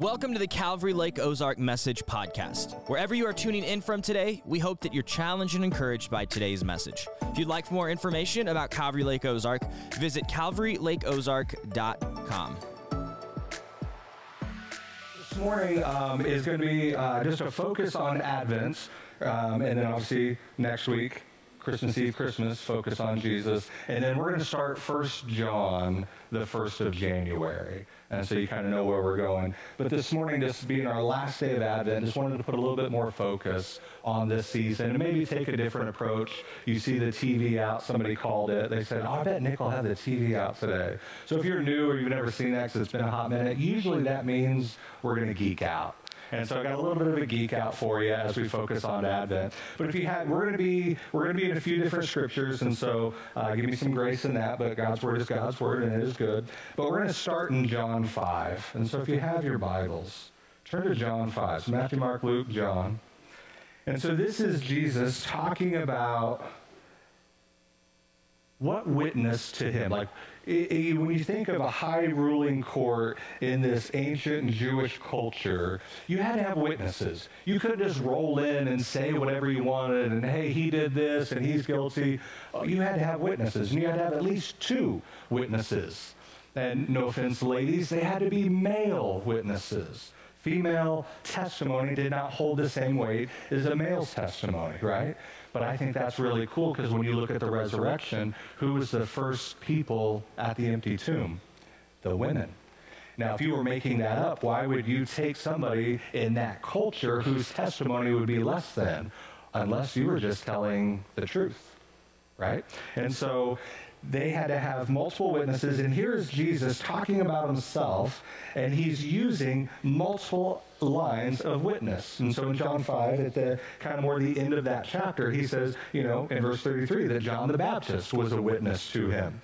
Welcome to the Calvary Lake Ozark Message Podcast. Wherever you are tuning in from today, we hope that you're challenged and encouraged by today's message. If you'd like more information about Calvary Lake Ozark, visit calvarylakeozark.com. This morning um, is going to be uh, just a focus on Advent, um, and then obviously next week, Christmas Eve, Christmas, focus on Jesus. And then we're going to start First John the 1st of January. And so you kind of know where we're going. But this morning, just being our last day of Advent, just wanted to put a little bit more focus on this season and maybe take a different approach. You see the TV out, somebody called it. They said, oh, I bet Nick will have the TV out today. So if you're new or you've never seen that because it's been a hot minute, usually that means we're going to geek out. And so I got a little bit of a geek out for you as we focus on Advent. But if you had, we're going to be we're going to be in a few different scriptures, and so uh, give me some grace in that. But God's word is God's word, and it is good. But we're going to start in John five. And so if you have your Bibles, turn to John five. So Matthew, Mark, Luke, John. And so this is Jesus talking about what witness to him? Like, it, it, when you think of a high ruling court in this ancient Jewish culture, you had to have witnesses. You couldn't just roll in and say whatever you wanted and, hey, he did this and he's guilty. Uh, you had to have witnesses, and you had to have at least two witnesses. And no offense, ladies, they had to be male witnesses. Female testimony did not hold the same weight as a male's testimony, right? But I think that's really cool because when you look at the resurrection, who was the first people at the empty tomb? The women. Now, if you were making that up, why would you take somebody in that culture whose testimony would be less than? Unless you were just telling the truth, right? And so they had to have multiple witnesses. And here's Jesus talking about himself, and he's using multiple lines of witness. And so in John 5, at the kind of more the end of that chapter, he says, you know, in verse 33, that John the Baptist was a witness to him.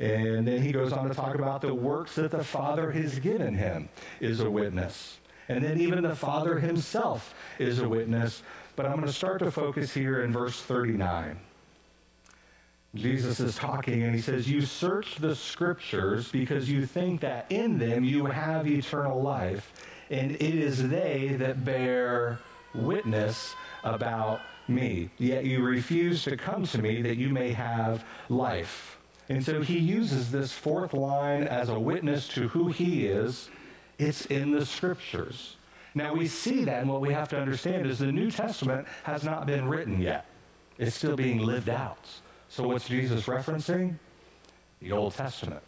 And then he goes on to talk about the works that the Father has given him is a witness. And then even the Father himself is a witness. But I'm going to start to focus here in verse 39. Jesus is talking and he says, You search the scriptures because you think that in them you have eternal life, and it is they that bear witness about me. Yet you refuse to come to me that you may have life. And so he uses this fourth line as a witness to who he is. It's in the scriptures. Now we see that, and what we have to understand is the New Testament has not been written yet, it's still being lived out. So, what's Jesus referencing? The Old Testament.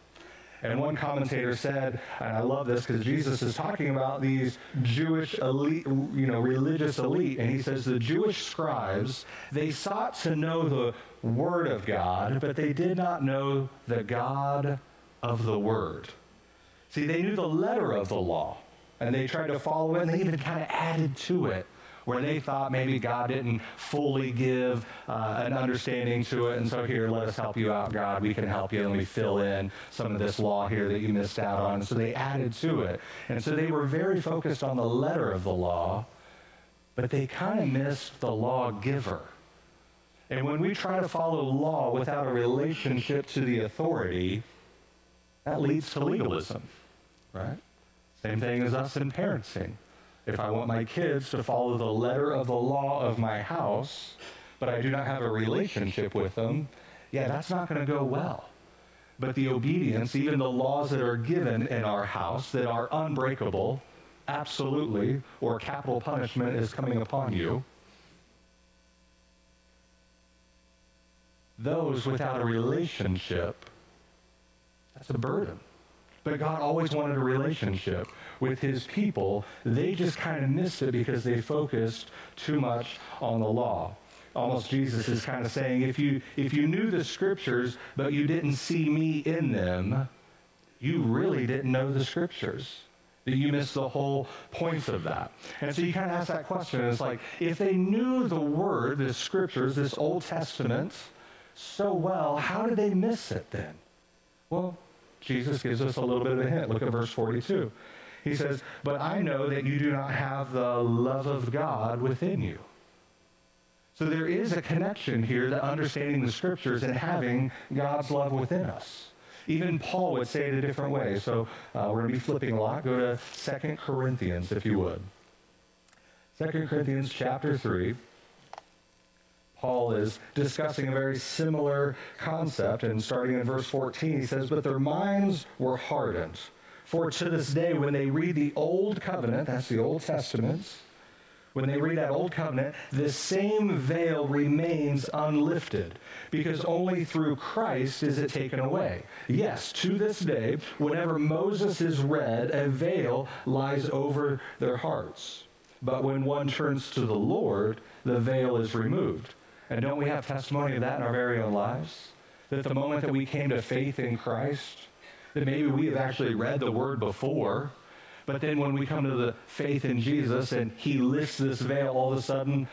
And one commentator said, and I love this because Jesus is talking about these Jewish elite, you know, religious elite, and he says the Jewish scribes, they sought to know the Word of God, but they did not know the God of the Word. See, they knew the letter of the law, and they tried to follow it, and they even kind of added to it where they thought maybe God didn't fully give uh, an understanding to it. And so, here, let us help you out, God. We can help you, and we fill in some of this law here that you missed out on. So, they added to it. And so, they were very focused on the letter of the law, but they kind of missed the lawgiver. And when we try to follow law without a relationship to the authority, that leads to legalism, right? Same thing as us in parenting. If I want my kids to follow the letter of the law of my house, but I do not have a relationship with them, yeah, that's not going to go well. But the obedience, even the laws that are given in our house that are unbreakable, absolutely, or capital punishment is coming upon you, those without a relationship, that's a burden. But God always wanted a relationship with his people. They just kind of missed it because they focused too much on the law. Almost Jesus is kind of saying if you if you knew the scriptures but you didn't see me in them, you really didn't know the scriptures. You missed the whole point of that. And so you kind of ask that question. It's like, if they knew the word, the scriptures, this Old Testament, so well, how did they miss it then? Well, Jesus gives us a little bit of a hint. Look at verse 42. He says, But I know that you do not have the love of God within you. So there is a connection here to understanding the scriptures and having God's love within us. Even Paul would say it a different way. So uh, we're going to be flipping a lot. Go to Second Corinthians, if you would. Second Corinthians chapter 3. Paul is discussing a very similar concept, and starting in verse 14, he says, But their minds were hardened. For to this day, when they read the Old Covenant, that's the Old Testament, when they read that Old Covenant, the same veil remains unlifted because only through Christ is it taken away. Yes, to this day, whenever Moses is read, a veil lies over their hearts. But when one turns to the Lord, the veil is removed. And don't we have testimony of that in our very own lives? That the moment that we came to faith in Christ, that maybe we have actually read the word before, but then when we come to the faith in Jesus and he lifts this veil, all of a sudden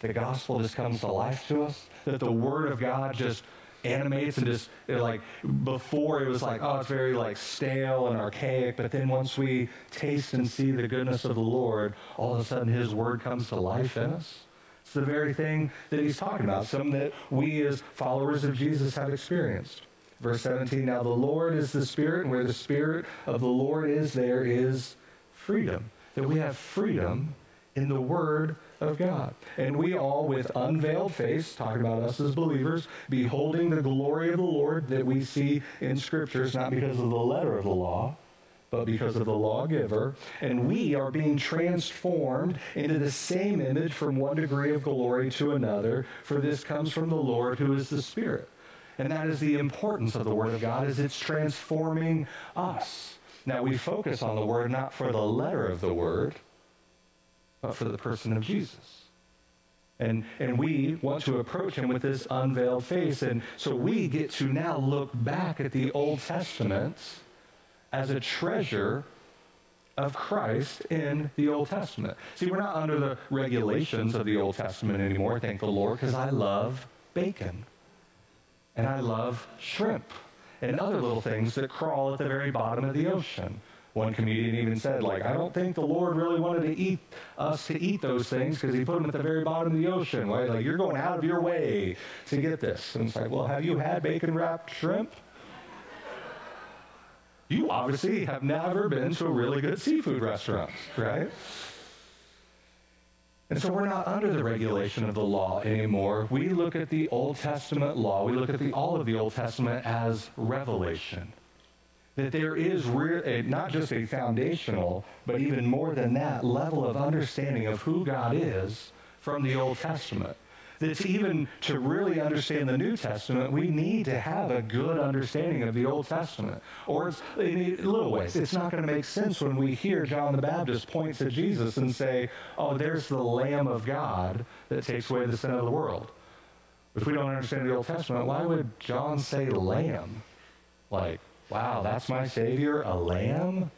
the gospel just comes to life to us. That the word of God just animates and just like before it was like oh it's very like stale and archaic but then once we taste and see the goodness of the lord all of a sudden his word comes to life in us it's the very thing that he's talking about something that we as followers of jesus have experienced Verse 17 Now the Lord is the Spirit, and where the Spirit of the Lord is, there is freedom. That we have freedom in the Word of God. And we all, with unveiled face, talking about us as believers, beholding the glory of the Lord that we see in Scriptures, not because of the letter of the law, but because of the lawgiver. And we are being transformed into the same image from one degree of glory to another, for this comes from the Lord who is the Spirit. And that is the importance of the Word of God, is it's transforming us. Now we focus on the Word not for the letter of the Word, but for the person of Jesus. And, and we want to approach him with this unveiled face. And so we get to now look back at the Old Testament as a treasure of Christ in the Old Testament. See, we're not under the regulations of the Old Testament anymore, thank the Lord, because I love bacon and I love shrimp and other little things that crawl at the very bottom of the ocean. One comedian even said, like, I don't think the Lord really wanted to eat us to eat those things because he put them at the very bottom of the ocean. Right? Like, you're going out of your way to get this. And it's like, well, have you had bacon wrapped shrimp? You obviously have never been to a really good seafood restaurant, right? And so we're not under the regulation of the law anymore. We look at the Old Testament law, we look at the, all of the Old Testament as revelation. That there is re- a, eh, not just a foundational, but even more than that, level of understanding of who God is from the Old Testament that even to really understand the New Testament, we need to have a good understanding of the Old Testament. Or it's, in little ways, it's not going to make sense when we hear John the Baptist point to Jesus and say, oh, there's the Lamb of God that takes away the sin of the world. If we don't understand the Old Testament, why would John say lamb? Like, wow, that's my Savior, a lamb?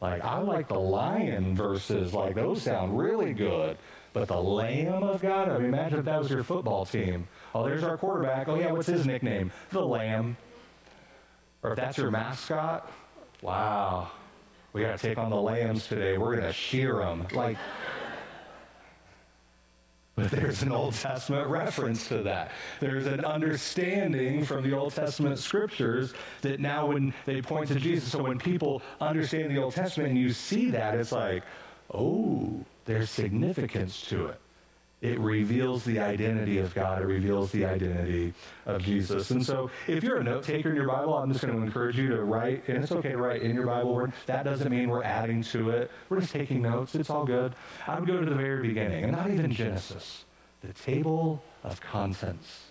Like, I like the lion verses. Like, those sound really good. But the Lamb of God, I mean, imagine if that was your football team. Oh, there's our quarterback. Oh, yeah, what's his nickname? The Lamb. Or if that's your mascot, wow, we got to take on the lambs today. We're going to shear them. Like, but there's an Old Testament reference to that. There's an understanding from the Old Testament scriptures that now when they point to Jesus, so when people understand the Old Testament and you see that, it's like, oh, there's significance to it. It reveals the identity of God. It reveals the identity of Jesus. And so, if you're a note taker in your Bible, I'm just going to encourage you to write, and it's okay to write in your Bible. That doesn't mean we're adding to it. We're just taking notes. It's all good. I would go to the very beginning, and not even Genesis, the table of contents.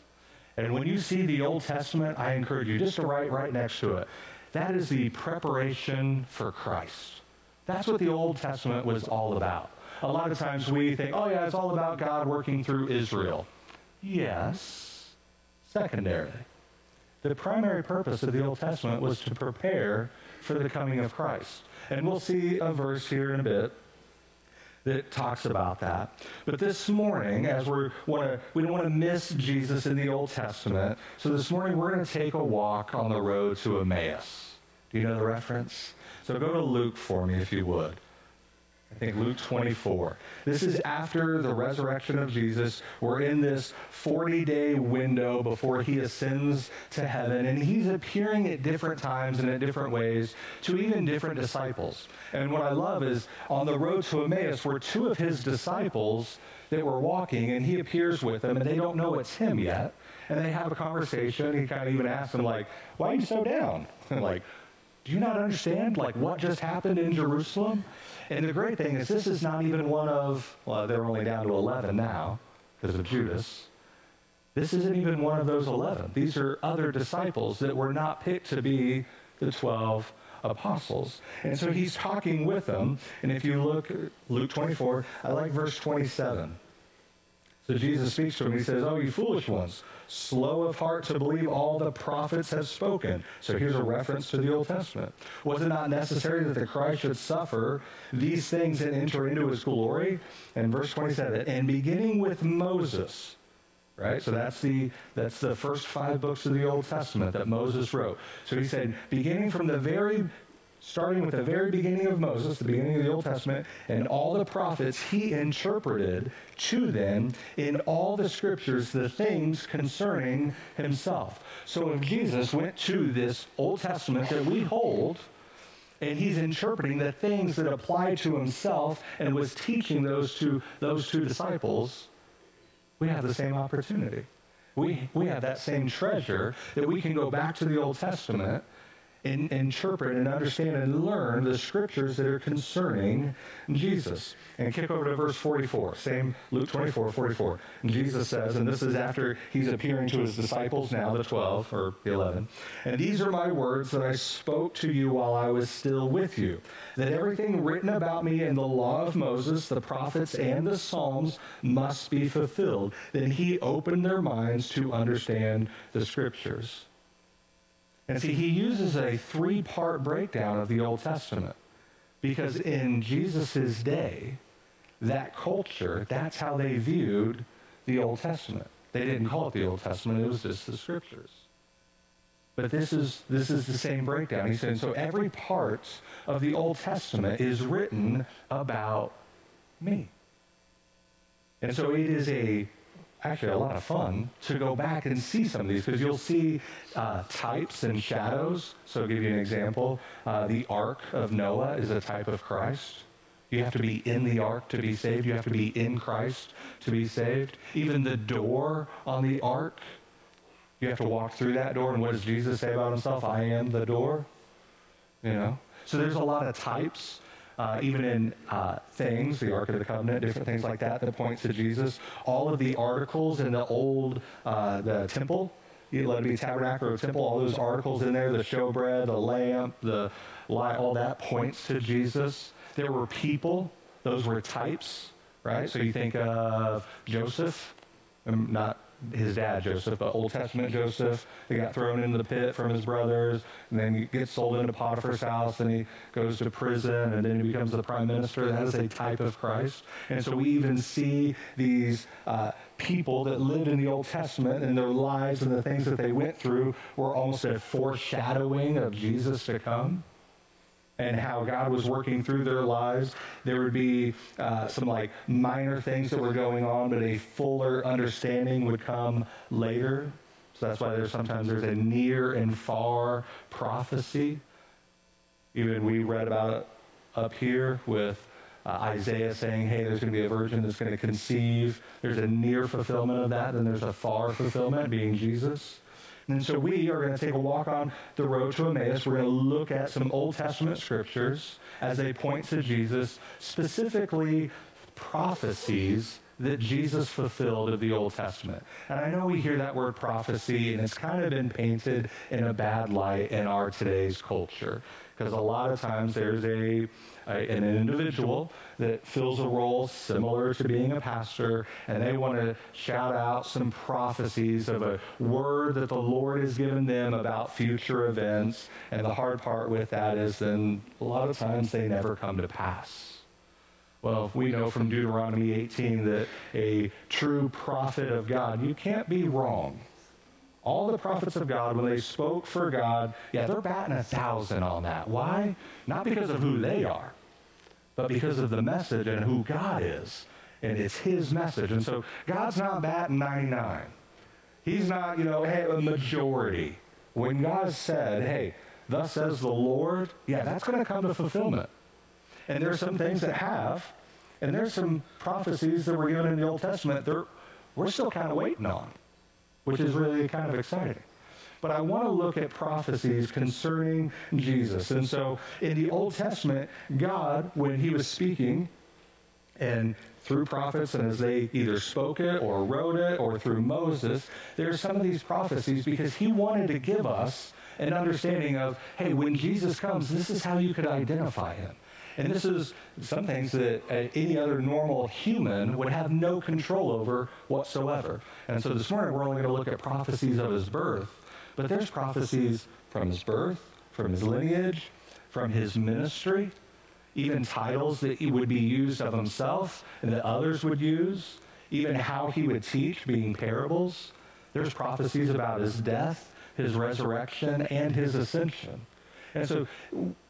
And when you see the Old Testament, I encourage you just to write right next to it. That is the preparation for Christ. That's what the Old Testament was all about a lot of times we think, oh, yeah, it's all about God working through Israel. Yes, secondary. The primary purpose of the Old Testament was to prepare for the coming of Christ. And we'll see a verse here in a bit that talks about that. But this morning, as we want to, we don't want to miss Jesus in the Old Testament. So this morning we're going to take a walk on the road to Emmaus. Do you know the reference? So go to Luke for me, if you would. I think Luke 24. This is after the resurrection of Jesus. We're in this 40 day window before he ascends to heaven, and he's appearing at different times and in different ways to even different disciples. And what I love is on the road to Emmaus were two of his disciples that were walking, and he appears with them, and they don't know it's him yet. And they have a conversation. He kind of even asks them, like, why are you so down? Like, do you not understand like what just happened in Jerusalem? And the great thing is this is not even one of well, they're only down to 11 now because of Judas. This isn't even one of those 11. These are other disciples that were not picked to be the 12 apostles. And so he's talking with them. And if you look Luke 24, I like verse 27. So Jesus speaks to him. He says, Oh, you foolish ones, slow of heart to believe all the prophets have spoken. So here's a reference to the Old Testament. Was it not necessary that the Christ should suffer these things and enter into his glory? And verse 27, and beginning with Moses, right? So that's the that's the first five books of the Old Testament that Moses wrote. So he said, beginning from the very starting with the very beginning of Moses, the beginning of the Old Testament, and all the prophets, he interpreted to them in all the scriptures the things concerning himself. So if Jesus went to this Old Testament that we hold, and he's interpreting the things that apply to himself and was teaching those to those two disciples, we have the same opportunity. We, we have that same treasure that we can go back to the Old Testament interpret and understand and learn the scriptures that are concerning Jesus. And kick over to verse 44, same Luke 24, 44. And Jesus says, and this is after he's appearing to his disciples now, the 12 or the 11, and these are my words that I spoke to you while I was still with you, that everything written about me in the law of Moses, the prophets, and the Psalms must be fulfilled. Then he opened their minds to understand the scriptures. And see, he uses a three part breakdown of the Old Testament because in Jesus' day, that culture, that's how they viewed the Old Testament. They didn't call it the Old Testament, it was just the scriptures. But this is, this is the same breakdown. He said, so every part of the Old Testament is written about me. And so it is a actually a lot of fun to go back and see some of these because you'll see uh, types and shadows. So, I'll give you an example. Uh, the Ark of Noah is a type of Christ. You have to be in the ark to be saved. You have to be in Christ to be saved. Even the door on the ark, you have to walk through that door. And what does Jesus say about himself? I am the door. You know? So there's a lot of types uh, even in uh, things, the Ark of the Covenant, different things like that that points to Jesus. All of the articles in the old, uh, the temple, let it be tabernacle or temple, all those articles in there, the showbread, the lamp, the light, all that points to Jesus. There were people, those were types, right? So you think of Joseph, um, not his dad Joseph, but Old Testament Joseph. He got thrown into the pit from his brothers, and then he gets sold into Potiphar's house, and he goes to prison, and then he becomes the prime minister. That is a type of Christ. And so we even see these uh, people that lived in the Old Testament and their lives and the things that they went through were almost a foreshadowing of Jesus to come and how God was working through their lives. There would be uh, some like minor things that were going on, but a fuller understanding would come later. So that's why there's sometimes there's a near and far prophecy. Even we read about up here with uh, Isaiah saying, hey, there's going to be a virgin that's going to conceive. There's a near fulfillment of that, and there's a far fulfillment being Jesus. And so we are going to take a walk on the road to Emmaus. We're going to look at some Old Testament scriptures as they point to Jesus, specifically prophecies that Jesus fulfilled of the Old Testament. And I know we hear that word prophecy, and it's kind of been painted in a bad light in our today's culture. Because a lot of times there's a an individual that fills a role similar to being a pastor, and they want to shout out some prophecies of a word that the Lord has given them about future events. And the hard part with that is then a lot of times they never come to pass. Well, we know from Deuteronomy 18 that a true prophet of God, you can't be wrong. All the prophets of God, when they spoke for God, yeah, they're batting a thousand on that. Why? Not because of who they are, but because of the message and who God is. And it's his message. And so God's not batting 99. He's not, you know, hey, a majority. When God said, hey, thus says the Lord, yeah, that's going to come to fulfillment. And there's some things that have, and there's some prophecies that were given in the Old Testament that we're still kind of waiting on, which is really kind of exciting. But I want to look at prophecies concerning Jesus. And so in the Old Testament, God, when he was speaking, and through prophets, and as they either spoke it or wrote it or through Moses, there are some of these prophecies because he wanted to give us an understanding of, hey, when Jesus comes, this is how you could identify him. And this is some things that uh, any other normal human would have no control over whatsoever. And so this morning we're only going to look at prophecies of his birth, but there's prophecies from his birth, from his lineage, from his ministry, even titles that he would be used of himself and that others would use, even how he would teach, being parables. There's prophecies about his death, his resurrection, and his ascension. And so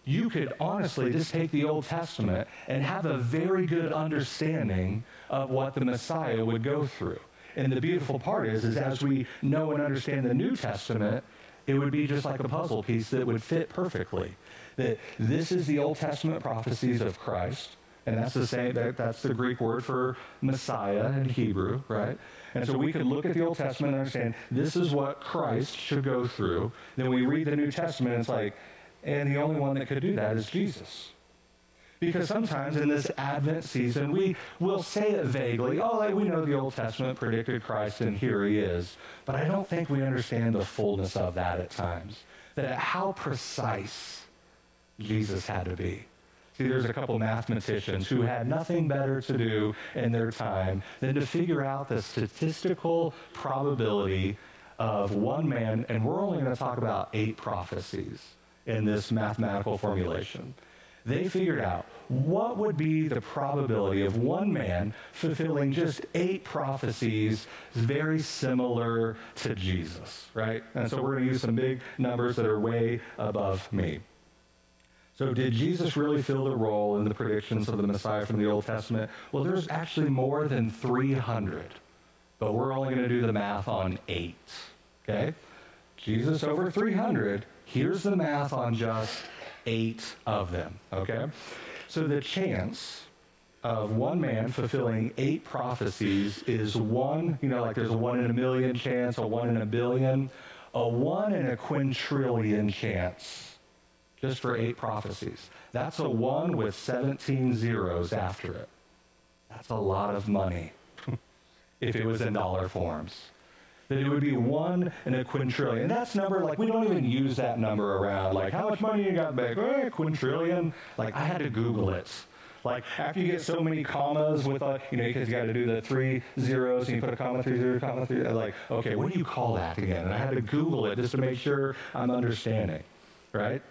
you could honestly just take the Old Testament and have a very good understanding of what the Messiah would go through. And the beautiful part is, is as we know and understand the New Testament, it would be just like a puzzle piece that would fit perfectly that this is the Old Testament prophecies of Christ. And that's the same, that, that's the Greek word for Messiah in Hebrew, right? And so we could look at the Old Testament and understand this is what Christ should go through. Then we read the New Testament and it's like, and the only one that could do that is Jesus. Because sometimes in this Advent season, we will say it vaguely. Oh, like we know the Old Testament predicted Christ, and here he is. But I don't think we understand the fullness of that at times. That how precise Jesus had to be. See, there's a couple mathematicians who had nothing better to do in their time than to figure out the statistical probability of one man, and we're only going to talk about eight prophecies in this mathematical formulation. They figured out what would be the probability of one man fulfilling just eight prophecies very similar to Jesus, right? And so we're going to use some big numbers that are way above me. So, did Jesus really fill the role in the predictions of the Messiah from the Old Testament? Well, there's actually more than 300, but we're only going to do the math on eight. Okay? Jesus over 300. Here's the math on just eight of them. Okay? So, the chance of one man fulfilling eight prophecies is one, you know, like there's a one in a million chance, a one in a billion, a one in a quintillion chance just for eight prophecies. That's a one with 17 zeros after it. That's a lot of money if it was in dollar forms. That it would be one in a quintillion. That's number, like, we don't even use that number around. Like, how much money you got back? Eh, quintillion. Like, I had to Google it. Like, after you get so many commas with, a, you know, because you got to do the three zeros and you put a comma, three zero, comma, three, like, okay, what do you call that again? And I had to Google it just to make sure I'm understanding, right?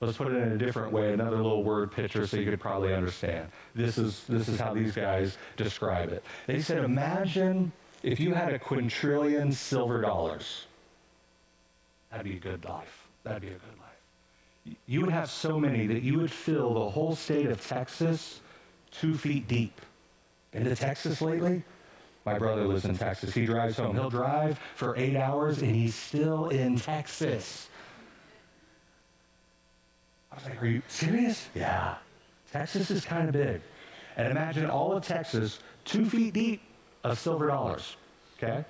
Let's put it in a different way, another little word picture so you could probably understand. This is, this is how these guys describe it. They said, imagine if you had a quintillion silver dollars. That'd be a good life. That'd be a good life. You would have so many that you would fill the whole state of Texas two feet deep. Been to Texas lately? My brother lives in Texas. He drives home. He'll drive for eight hours and he's still in Texas. I was like, are you serious? Yeah. Texas is kind of big. And imagine all of Texas, two feet deep of silver dollars. Okay?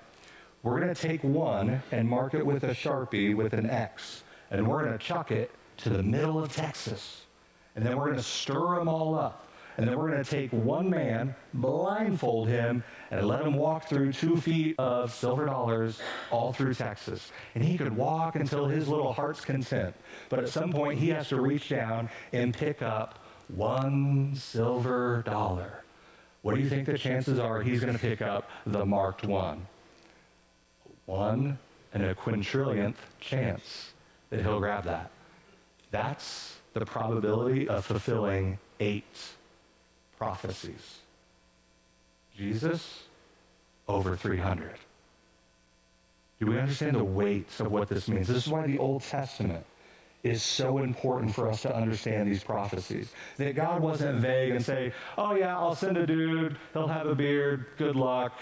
We're going to take one and mark it with a Sharpie with an X. And we're going to chuck it to the middle of Texas. And then we're going to stir them all up. And then we're going to take one man, blindfold him, and let him walk through two feet of silver dollars all through Texas. And he could walk until his little heart's content. But at some point, he has to reach down and pick up one silver dollar. What do you think the chances are he's going to pick up the marked one? One and a quintrillionth chance that he'll grab that. That's the probability of fulfilling eight prophecies. Jesus, over 300. Do we understand the weight of what this means? This is why the Old Testament is so important for us to understand these prophecies. That God wasn't vague and say, oh, yeah, I'll send a dude, he'll have a beard, good luck.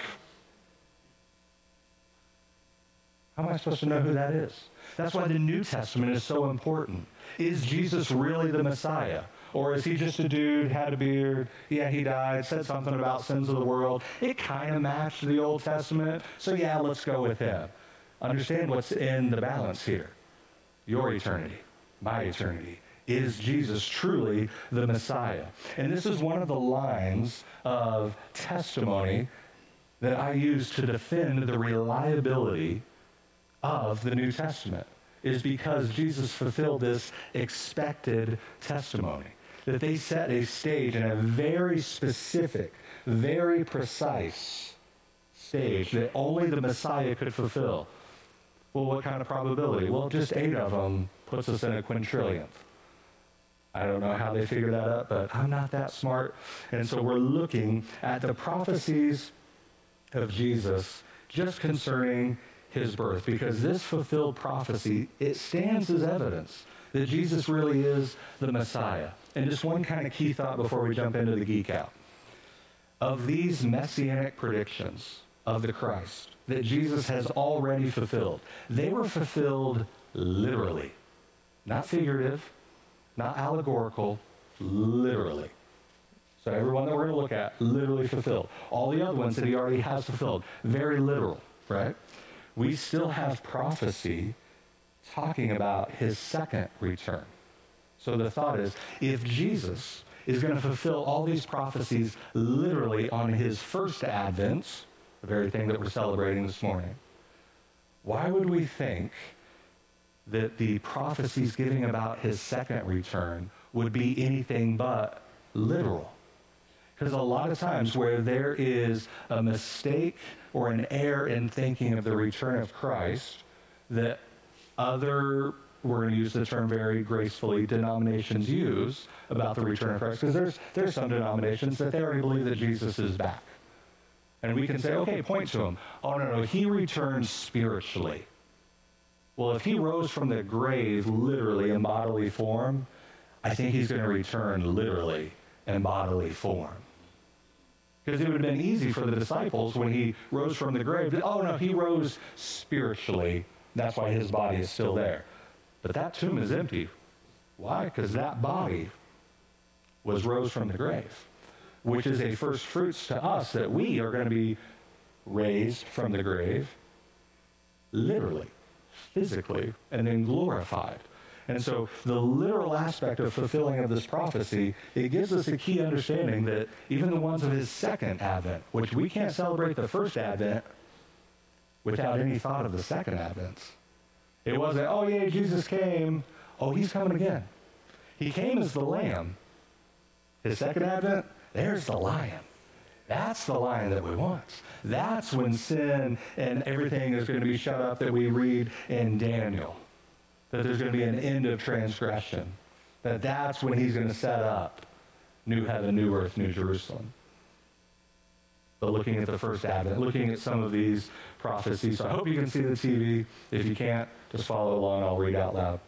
How am I supposed to know who that is? That's why the New Testament is so important. Is Jesus really the Messiah? Or is he just a dude, had a beard, yeah, he died, said something about sins of the world? It kind of matched the Old Testament, so yeah, let's go with him. Understand what's in the balance here your eternity my eternity. Is Jesus truly the Messiah? And this is one of the lines of testimony that I use to defend the reliability of the New Testament, is because Jesus fulfilled this expected testimony. That they set a stage in a very specific, very precise stage that only the Messiah could fulfill. Well, what kind of probability? Well, just eight of them puts us in a quintrillionth. I don't know how they figure that out, but I'm not that smart. And so we're looking at the prophecies of Jesus just concerning his birth because this fulfilled prophecy, it stands as evidence that Jesus really is the Messiah. And just one kind of key thought before we jump into the geek out. Of these messianic predictions of the Christ that Jesus has already fulfilled, they were fulfilled literally. Not figurative, not allegorical, literally. So everyone that we're going to look at, literally fulfilled. All the other ones that he already has fulfilled, very literal, right? We still have prophecy talking about his second return. So the thought is, if Jesus is going to fulfill all these prophecies literally on his first advent, the very thing that we're celebrating this morning, why would we think that the prophecies giving about his second return would be anything but literal. Because a lot of times where there is a mistake or an error in thinking of the return of Christ, that other, we're going to use the term very gracefully, denominations use about the return of Christ, because there's, there's some denominations that they already believe that Jesus is back. And we can say, okay, point to him. Oh, no, no, he returns spiritually. Well, if he rose from the grave literally in bodily form, I think he's going to return literally in bodily form. Because it would have been easy for the disciples when he rose from the grave. oh, no, he rose spiritually. That's why his body is still there. But that tomb is empty. Why? Because that body was rose from the grave, which is a first fruits to us that we are going to be raised from the grave literally physically and then glorified. And so the literal aspect of fulfilling of this prophecy, it gives us a key understanding that even the ones of his second advent, which we can't celebrate the first advent without any thought of the second advent. It wasn't, oh yeah, Jesus came. Oh, he's coming again. He came as the lamb. His second advent, there's the lion. That's the lion that we want. That's when sin and everything is going to be shut up that we read in Daniel. That there's going to be an end of transgression. That that's when he's going to set up new heaven, new earth, new Jerusalem. But looking at the first advent, looking at some of these prophecies. So I hope you can see the TV. If you can't, just follow along. I'll read out loud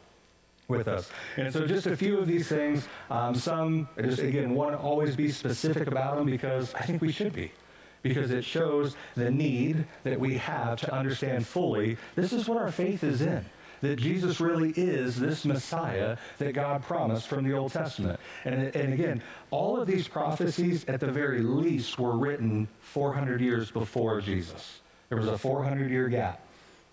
with us. And so just a few of these things, um, some, just again, want to always be specific about them because I think we should be. Because it shows the need that we have to understand fully this is what our faith is in. That Jesus really is this Messiah that God promised from the Old Testament. And, and again, all of these prophecies, at the very least, were written 400 years before Jesus. There was a 400 year gap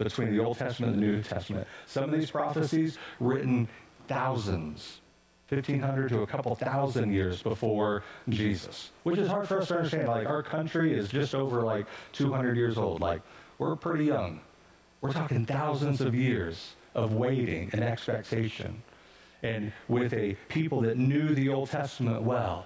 between the Old Testament and the New Testament. Some of these prophecies written thousands, 1500 to a couple thousand years before Jesus, which is hard for us to understand. Like our country is just over like 200 years old. Like we're pretty young. We're talking thousands of years of waiting and expectation. And with a people that knew the Old Testament well,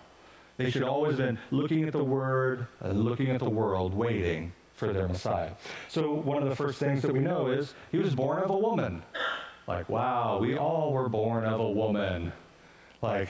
they should always been looking at the Word and looking at the world, waiting for their Messiah. So one of the first things that we know is he was born of a woman. Like, wow, we all were born of a woman. Like,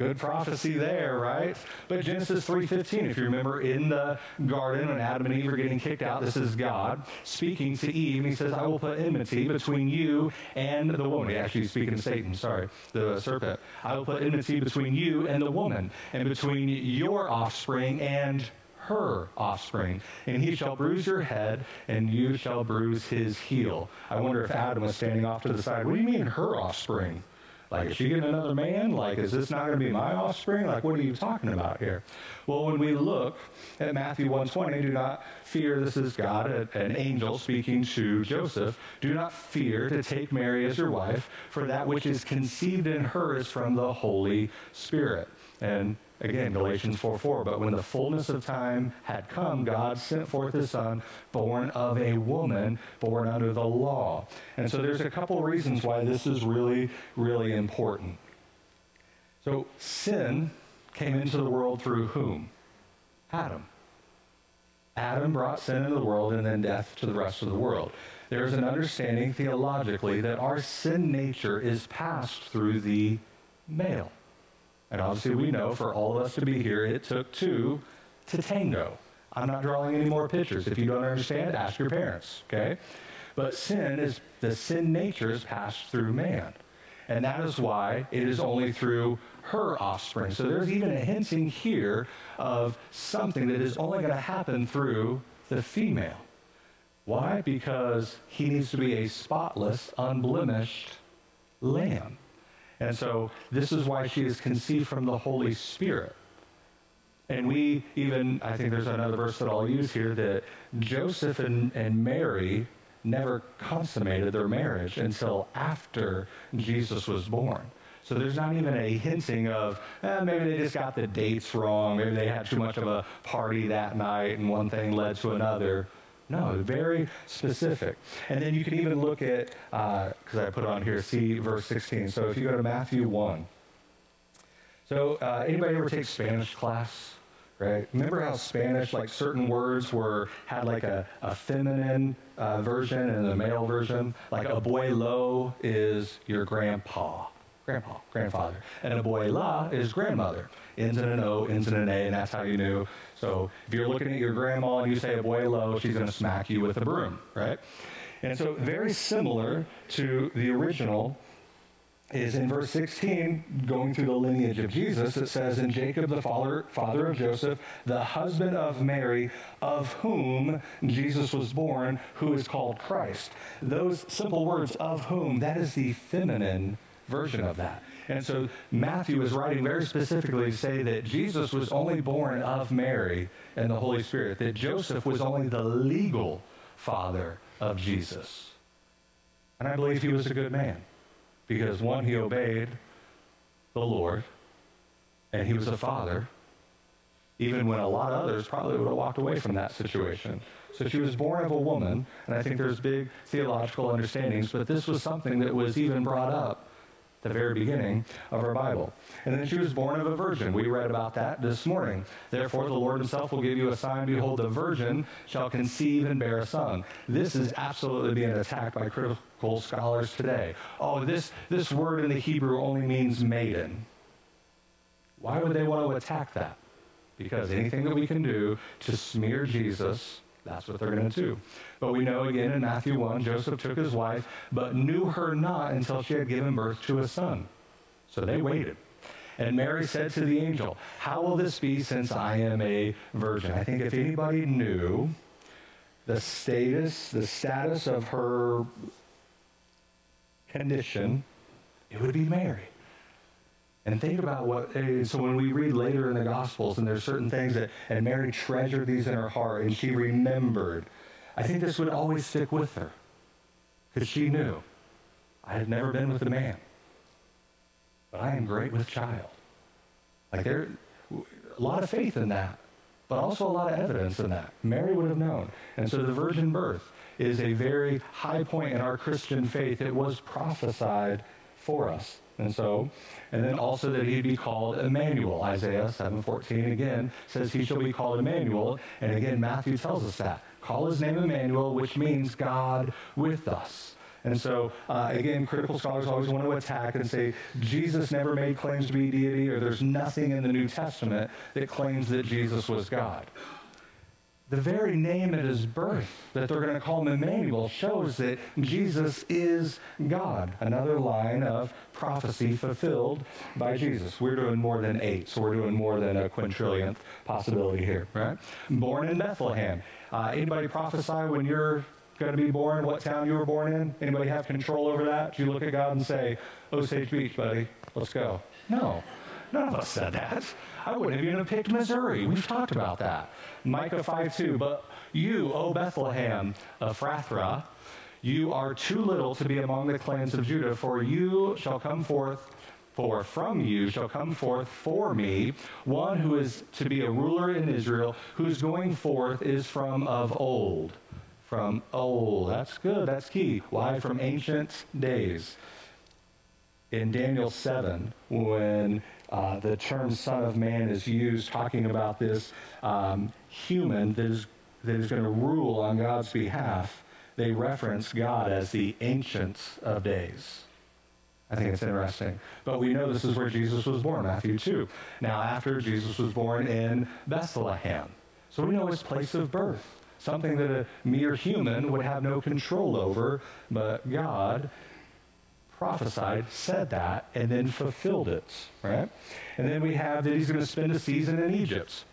Good prophecy there, right? But Genesis 3:15, if you remember in the garden when Adam and Eve are getting kicked out, this is God speaking to Eve, and he says, "I will put enmity between you and the woman." He actually speaking to Satan, sorry, the serpent. "I will put enmity between you and the woman, and between your offspring and her offspring, and he shall bruise your head, and you shall bruise his heel." I wonder if Adam was standing off to the side. What do you mean her offspring? Like, is she getting another man? Like, is this not going to be my offspring? Like, what are you talking about here? Well, when we look at Matthew 120, do not fear, this is God, an angel speaking to Joseph. Do not fear to take Mary as your wife, for that which is conceived in her is from the Holy Spirit. And Again, Galatians 4 4. But when the fullness of time had come, God sent forth his son, born of a woman, born under the law. And so there's a couple of reasons why this is really, really important. So sin came into the world through whom? Adam. Adam brought sin into the world and then death to the rest of the world. There's an understanding theologically that our sin nature is passed through the male. And obviously, we know for all of us to be here, it took two to tango. I'm not drawing any more pictures. If you don't understand, ask your parents, okay? But sin is, the sin nature is passed through man. And that is why it is only through her offspring. So there's even a hinting here of something that is only going to happen through the female. Why? Because he needs to be a spotless, unblemished lamb. And so this is why she is conceived from the Holy Spirit. And we even, I think there's another verse that I'll use here that Joseph and, and Mary never consummated their marriage until after Jesus was born. So there's not even a hinting of, eh, maybe they just got the dates wrong. Maybe they had too much of a party that night and one thing led to another. No, very specific. And then you can even look at, because I put on here, see verse 16. So if you go to Matthew 1. So uh, anybody ever take Spanish class? Right? Remember how Spanish, like certain words were had like a, a feminine uh, version and a male version? Like abuelo is your grandpa grandpa, grandfather. And abuela is grandmother. Ends in an O, ends in an A, and that's how you knew. So if you're looking at your grandma and you say abuelo, she's going to smack you with a broom, right? And so very similar to the original is in verse 16, going through the lineage of Jesus, it says, In Jacob, the father, father of Joseph, the husband of Mary, of whom Jesus was born, who is called Christ. Those simple words, of whom, that is the feminine version of that. And so Matthew is writing very specifically to say that Jesus was only born of Mary and the Holy Spirit, that Joseph was only the legal father of Jesus. And I believe he was a good man because, one, he obeyed the Lord, and he was a father, even when a lot of others probably would have walked away from that situation. So she was born of a woman, and I think there's big theological understandings, but this was something that was even brought up the very beginning of our Bible. And then she was born of a virgin. We read about that this morning. Therefore, the Lord himself will give you a sign. Behold, the virgin shall conceive and bear a son. This is absolutely being attacked by critical scholars today. Oh, this, this word in the Hebrew only means maiden. Why would they want to attack that? Because anything that we can do to smear Jesus that's what they're going to do. But we know again in Matthew 1, Joseph took his wife, but knew her not until she had given birth to a son. So they waited. And Mary said to the angel, How will this be since I am a virgin? I think if anybody knew the status, the status of her condition, it would be Mary. And think about what, eh, so when we read later in the Gospels, and there's certain things that, and Mary treasured these in her heart, and she remembered. I think this would always stick with her, because she knew I had never been with a man, but I am great with child. Like there, a lot of faith in that, but also a lot of evidence in that. Mary would have known. And so the virgin birth is a very high point in our Christian faith. It was prophesied for us. And so, and then also that he'd be called Emmanuel. Isaiah 7:14 again says he shall be called Emmanuel. And again, Matthew tells us that. Call his name Emmanuel, which means God with us. And so, uh, again, critical scholars always want to attack and say Jesus never made claims to be deity, or there's nothing in the New Testament that claims that Jesus was God. The very name at his birth, that they're going to call him Emmanuel, shows that Jesus is God. Another line of prophecy fulfilled by Jesus. We're doing more than eight, so we're doing more than a quintrillionth possibility here, right? Born in Bethlehem. Uh, anybody prophesy when you're going to be born, what town you were born in? Anybody have control over that? Do you look at God and say, Osage Beach, buddy, let's go? No. None of us said that. I wouldn't have even picked Missouri. We've talked about that. Micah 5 2. But you, O Bethlehem, Ephrathah, you are too little to be among the clans of Judah, for you shall come forth for from you shall come forth for me one who is to be a ruler in Israel, whose going forth is from of old from old. That's good. That's key. Why? From ancient days. In Daniel 7, when uh, the term Son of Man is used, talking about this um, human that is, that is going to rule on God's behalf, they reference God as the Ancients of Days. I think it's interesting. But we know this is where Jesus was born, Matthew 2. Now, after Jesus was born in Bethlehem. So we know his place of birth something that a mere human would have no control over, but God prophesied, said that, and then fulfilled it, right? And then we have that he's going to spend a season in Egypt.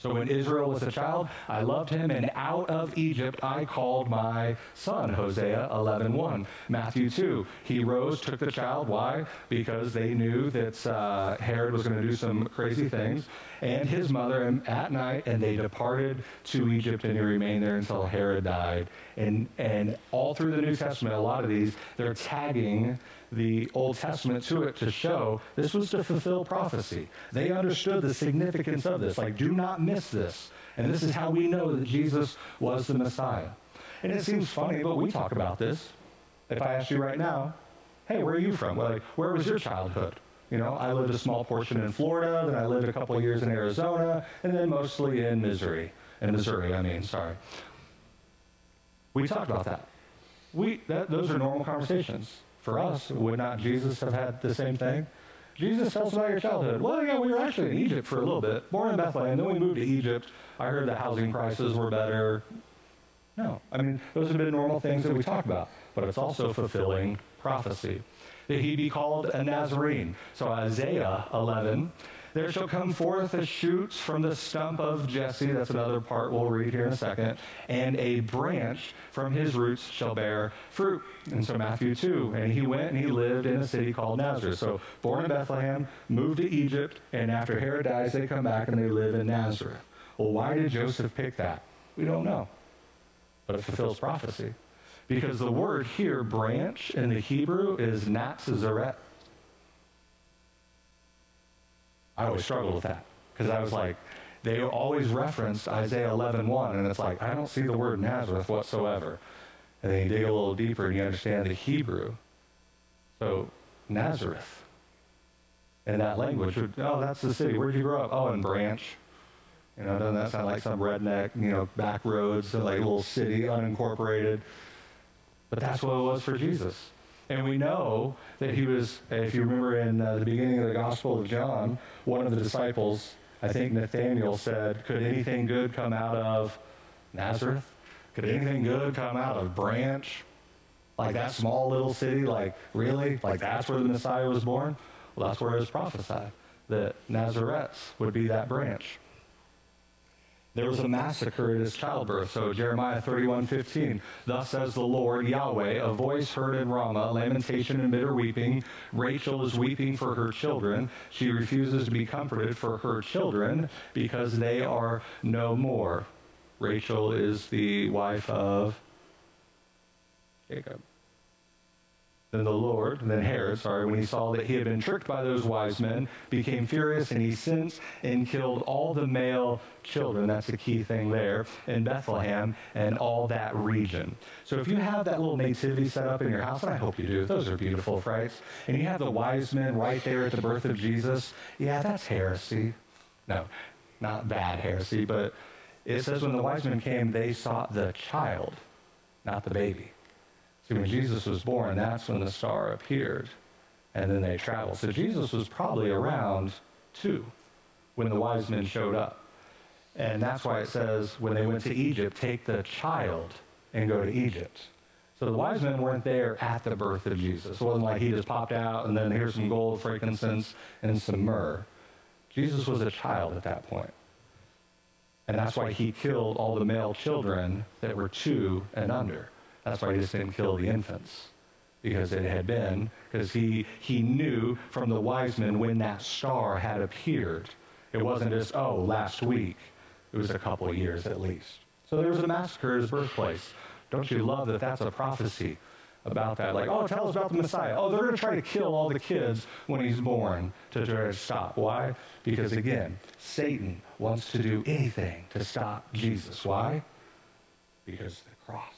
So when Israel was a child, I loved him, and out of Egypt I called my son, Hosea 11.1. Matthew 2, he rose, took the child. Why? Because they knew that uh, Herod was going to do some crazy things. And his mother at night, and they departed to Egypt, and he remained there until Herod died. And, and all through the New Testament, a lot of these, they're tagging the Old Testament to it to show this was to fulfill prophecy. They understood the significance of this. Like, do not miss this. And this is how we know that Jesus was the Messiah. And it seems funny, but we talk about this. If I ask you right now, hey, where are you from? Like, where was your childhood? You know, I lived a small portion in Florida, then I lived a couple years in Arizona, and then mostly in Missouri. In Missouri, I mean, sorry. We talked about that. We, that, those are normal conversations for us, would not Jesus have had the same thing? Jesus tells about your childhood. Well, yeah, we were actually in Egypt for a little bit, born in Bethlehem, then we moved to Egypt. I heard the housing prices were better. No, I mean, those have been normal things that we talk about, but it's also fulfilling prophecy. That he be called a Nazarene. So Isaiah 11 there shall come forth a shoot from the stump of Jesse. That's another part we'll read here in a second. And a branch from his roots shall bear fruit. And so Matthew 2. And he went and he lived in a city called Nazareth. So born in Bethlehem, moved to Egypt, and after Herod dies, they come back and they live in Nazareth. Well, why did Joseph pick that? We don't know. But it fulfills prophecy. Because the word here, branch, in the Hebrew is natsazeret. I always struggled with that because I was like, they always referenced Isaiah 11:1, and it's like I don't see the word Nazareth whatsoever. And then you dig a little deeper and you understand the Hebrew. So Nazareth, in that language, oh, that's the city. Where'd you grow up? Oh, in Branch. You know, doesn't that sound like some redneck, you know, back roads, like a little city, unincorporated? But that's what it was for Jesus. And we know that he was, if you remember in uh, the beginning of the Gospel of John, one of the disciples, I think Nathaniel said, Could anything good come out of Nazareth? Could anything good come out of Branch? Like that small little city? Like, really? Like that's where the Messiah was born? Well, that's where it was prophesied that Nazareth would be that branch. There was a massacre at his childbirth. So Jeremiah 31, 15. Thus says the Lord Yahweh, a voice heard in Ramah, lamentation and bitter weeping. Rachel is weeping for her children. She refuses to be comforted for her children because they are no more. Rachel is the wife of Jacob. Then the Lord, then Herod, sorry, when he saw that he had been tricked by those wise men, became furious and he sent and killed all the male children. That's the key thing there in Bethlehem and all that region. So if you have that little nativity set up in your house, and I hope you do, those are beautiful frights, and you have the wise men right there at the birth of Jesus, yeah, that's heresy. No, not bad heresy, but it says when the wise men came, they sought the child, not the baby. See, when Jesus was born, that's when the star appeared. And then they traveled. So Jesus was probably around two when the wise men showed up. And that's why it says when they went to Egypt, take the child and go to Egypt. So the wise men weren't there at the birth of Jesus. It wasn't like he just popped out and then here's some gold, frankincense, and some myrrh. Jesus was a child at that point. And that's why he killed all the male children that were two and under. That's why he just didn't kill the infants. Because it had been, because he, he knew from the wise men when that star had appeared. It wasn't just, oh, last week. It was a couple years at least. So there was a massacre at his birthplace. Don't you love that that's a prophecy about that? Like, oh, tell us about the Messiah. Oh, they're going to try to kill all the kids when he's born to try to stop. Why? Because again, Satan wants to do anything to stop Jesus. Why? Because the cross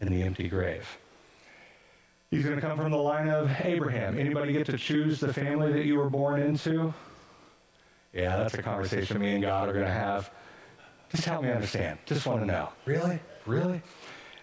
and the empty grave. He's going to come from the line of Abraham. Anybody get to choose the family that you were born into? Yeah, that's a conversation me and God are going to have. Just help me understand. Just want to know. Really? Really?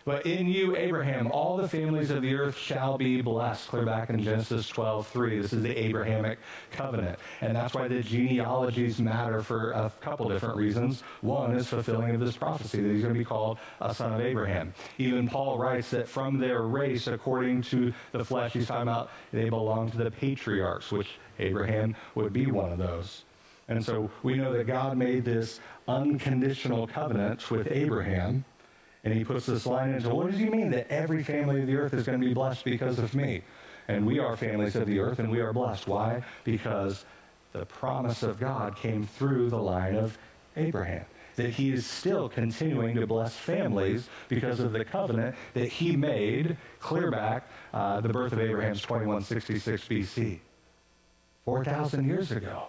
But in you, Abraham, all the families of the earth shall be blessed. Clear back in Genesis 12, 3. This is the Abrahamic covenant. And that's why the genealogies matter for a couple different reasons. One is fulfilling of this prophecy that he's going to be called a son of Abraham. Even Paul writes that from their race, according to the flesh, he's talking about they belong to the patriarchs, which Abraham would be one of those. And so we know that God made this unconditional covenant with Abraham. And he puts this line into what does he mean that every family of the earth is going to be blessed because of me? And we are families of the earth and we are blessed. Why? Because the promise of God came through the line of Abraham. That he is still continuing to bless families because of the covenant that he made clear back uh, the birth of Abraham's 2166 BC. 4,000 years ago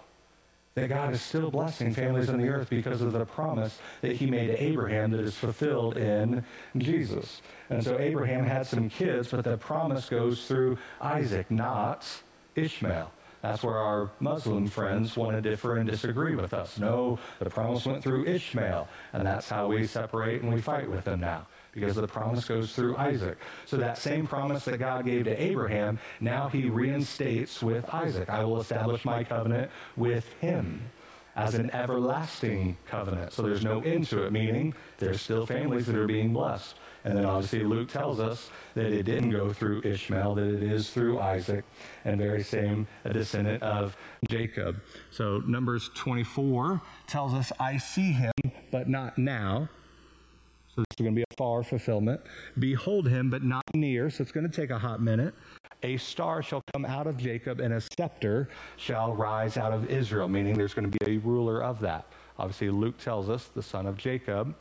that God is still blessing families on the earth because of the promise that he made to Abraham that is fulfilled in Jesus. And so Abraham had some kids, but the promise goes through Isaac, not Ishmael. That's where our Muslim friends want to differ and disagree with us. No, the promise went through Ishmael, and that's how we separate and we fight with them now because the promise goes through Isaac. So that same promise that God gave to Abraham, now he reinstates with Isaac. I will establish my covenant with him as an everlasting covenant. So there's no end to it, meaning there's still families that are being blessed. And then obviously Luke tells us that it didn't go through Ishmael, that it is through Isaac, and very same a descendant of Jacob. So Numbers 24 tells us, I see him, but not now. So this is going to be a far fulfillment. Behold him, but not near. So it's going to take a hot minute. A star shall come out of Jacob, and a scepter shall rise out of Israel, meaning there's going to be a ruler of that. Obviously, Luke tells us the son of Jacob.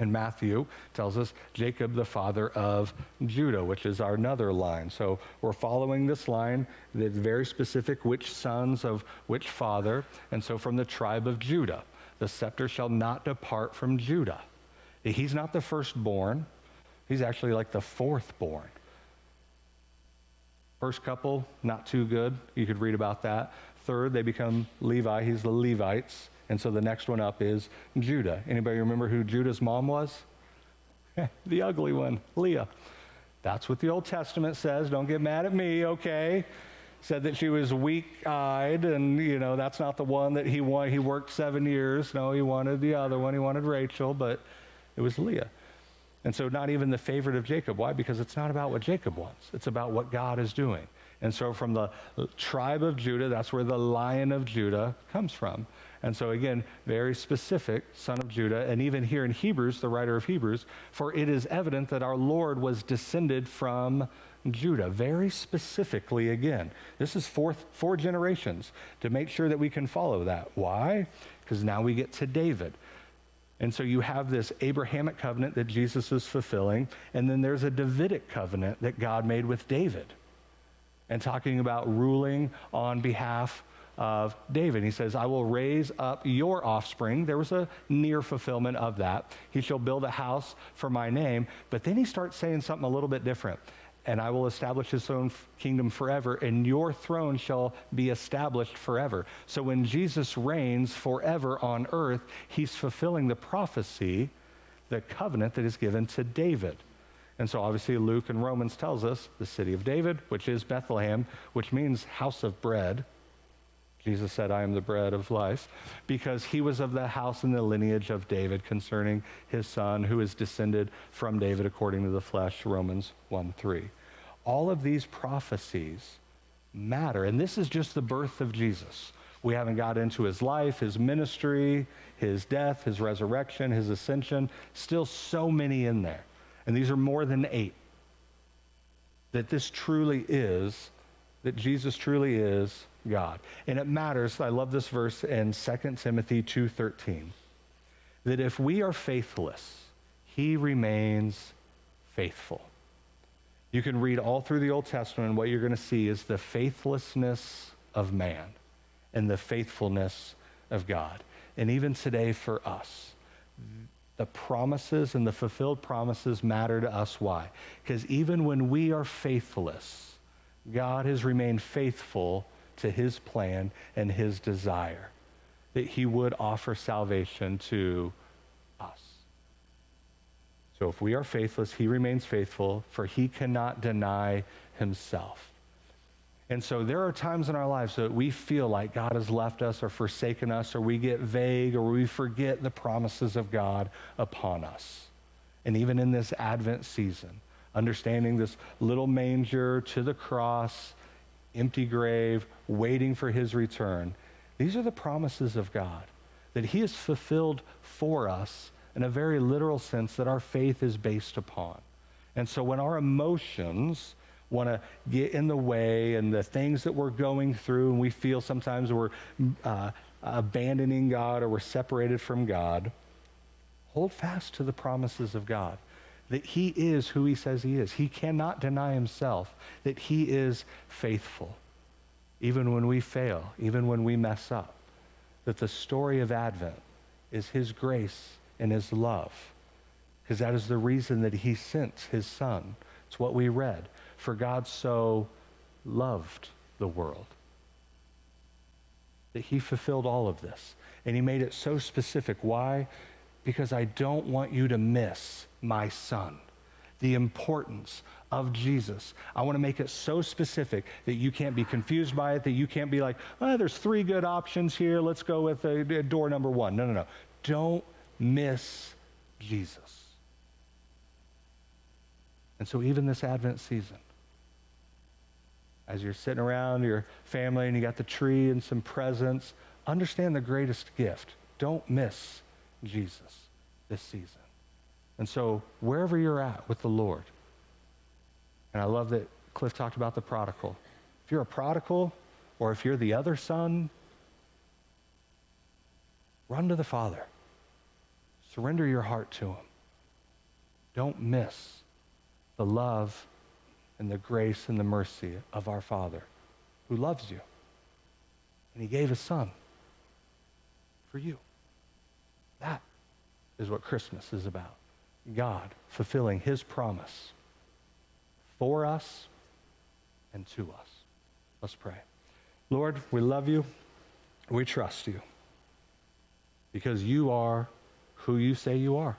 And Matthew tells us Jacob, the father of Judah, which is our another line. So we're following this line that's very specific which sons of which father. And so from the tribe of Judah, the scepter shall not depart from Judah. He's not the firstborn, he's actually like the fourthborn. First couple, not too good. You could read about that. Third, they become Levi. He's the Levites. And so the next one up is Judah. Anybody remember who Judah's mom was? the ugly one, Leah. That's what the Old Testament says. Don't get mad at me, okay? Said that she was weak-eyed, and you know that's not the one that he wanted. He worked seven years. No, he wanted the other one. He wanted Rachel, but it was Leah. And so, not even the favorite of Jacob. Why? Because it's not about what Jacob wants, it's about what God is doing. And so, from the tribe of Judah, that's where the lion of Judah comes from. And so, again, very specific, son of Judah. And even here in Hebrews, the writer of Hebrews, for it is evident that our Lord was descended from Judah. Very specifically, again, this is fourth, four generations to make sure that we can follow that. Why? Because now we get to David. And so you have this Abrahamic covenant that Jesus is fulfilling, and then there's a Davidic covenant that God made with David. And talking about ruling on behalf of David. He says, I will raise up your offspring. There was a near fulfillment of that. He shall build a house for my name. But then he starts saying something a little bit different and I will establish his own kingdom forever, and your throne shall be established forever. So when Jesus reigns forever on earth, he's fulfilling the prophecy, the covenant that is given to David. And so obviously Luke and Romans tells us the city of David, which is Bethlehem, which means house of bread. Jesus said, I am the bread of life, because he was of the house and the lineage of David concerning his son, who is descended from David according to the flesh, Romans 1 3. All of these prophecies matter. And this is just the birth of Jesus. We haven't got into his life, his ministry, his death, his resurrection, his ascension. Still so many in there. And these are more than eight. That this truly is, that Jesus truly is God. And it matters, I love this verse in 2 Timothy 2:13. That if we are faithless, he remains faithful. You can read all through the Old Testament, and what you're going to see is the faithlessness of man and the faithfulness of God. And even today for us, the promises and the fulfilled promises matter to us. Why? Because even when we are faithless, God has remained faithful to his plan and his desire that he would offer salvation to us. So if we are faithless, he remains faithful, for he cannot deny himself. And so there are times in our lives that we feel like God has left us or forsaken us, or we get vague, or we forget the promises of God upon us. And even in this Advent season, understanding this little manger to the cross, empty grave, waiting for his return, these are the promises of God that he has fulfilled for us in a very literal sense that our faith is based upon. And so when our emotions want to get in the way and the things that we're going through, and we feel sometimes we're uh, abandoning God or we're separated from God, hold fast to the promises of God. That he is who he says he is. He cannot deny himself, that he is faithful, even when we fail, even when we mess up. That the story of Advent is his grace and his love. Because that is the reason that he sent his son. It's what we read. For God so loved the world that he fulfilled all of this. And he made it so specific. Why? Because I don't want you to miss my son, the importance of Jesus. I want to make it so specific that you can't be confused by it, that you can't be like, oh, there's three good options here. Let's go with a door number one. No, no, no. Don't miss Jesus. And so, even this Advent season, as you're sitting around your family and you got the tree and some presents, understand the greatest gift. Don't miss Jesus this season. And so, wherever you're at with the Lord, and I love that Cliff talked about the prodigal. If you're a prodigal, or if you're the other son, run to the Father. Surrender your heart to Him. Don't miss the love and the grace and the mercy of our Father who loves you. And He gave His Son for you. That is what Christmas is about. God fulfilling His promise for us and to us. Let's pray. Lord, we love you. We trust you because you are who you say you are.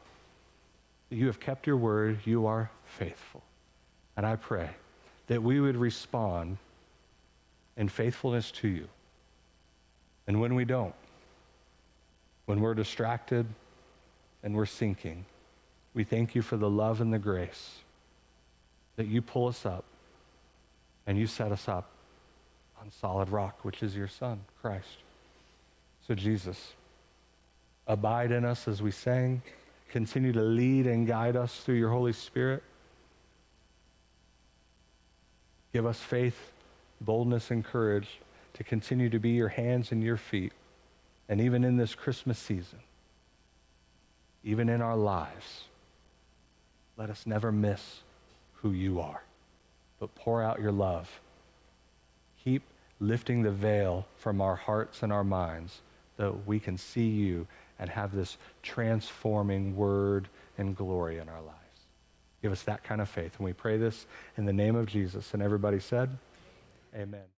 You have kept your word. You are faithful. And I pray that we would respond in faithfulness to you. And when we don't, when we're distracted and we're sinking, we thank you for the love and the grace that you pull us up and you set us up on solid rock, which is your Son, Christ. So, Jesus, abide in us as we sing. Continue to lead and guide us through your Holy Spirit. Give us faith, boldness, and courage to continue to be your hands and your feet. And even in this Christmas season, even in our lives, let us never miss who you are, but pour out your love. Keep lifting the veil from our hearts and our minds that we can see you and have this transforming word and glory in our lives. Give us that kind of faith. And we pray this in the name of Jesus. And everybody said, Amen.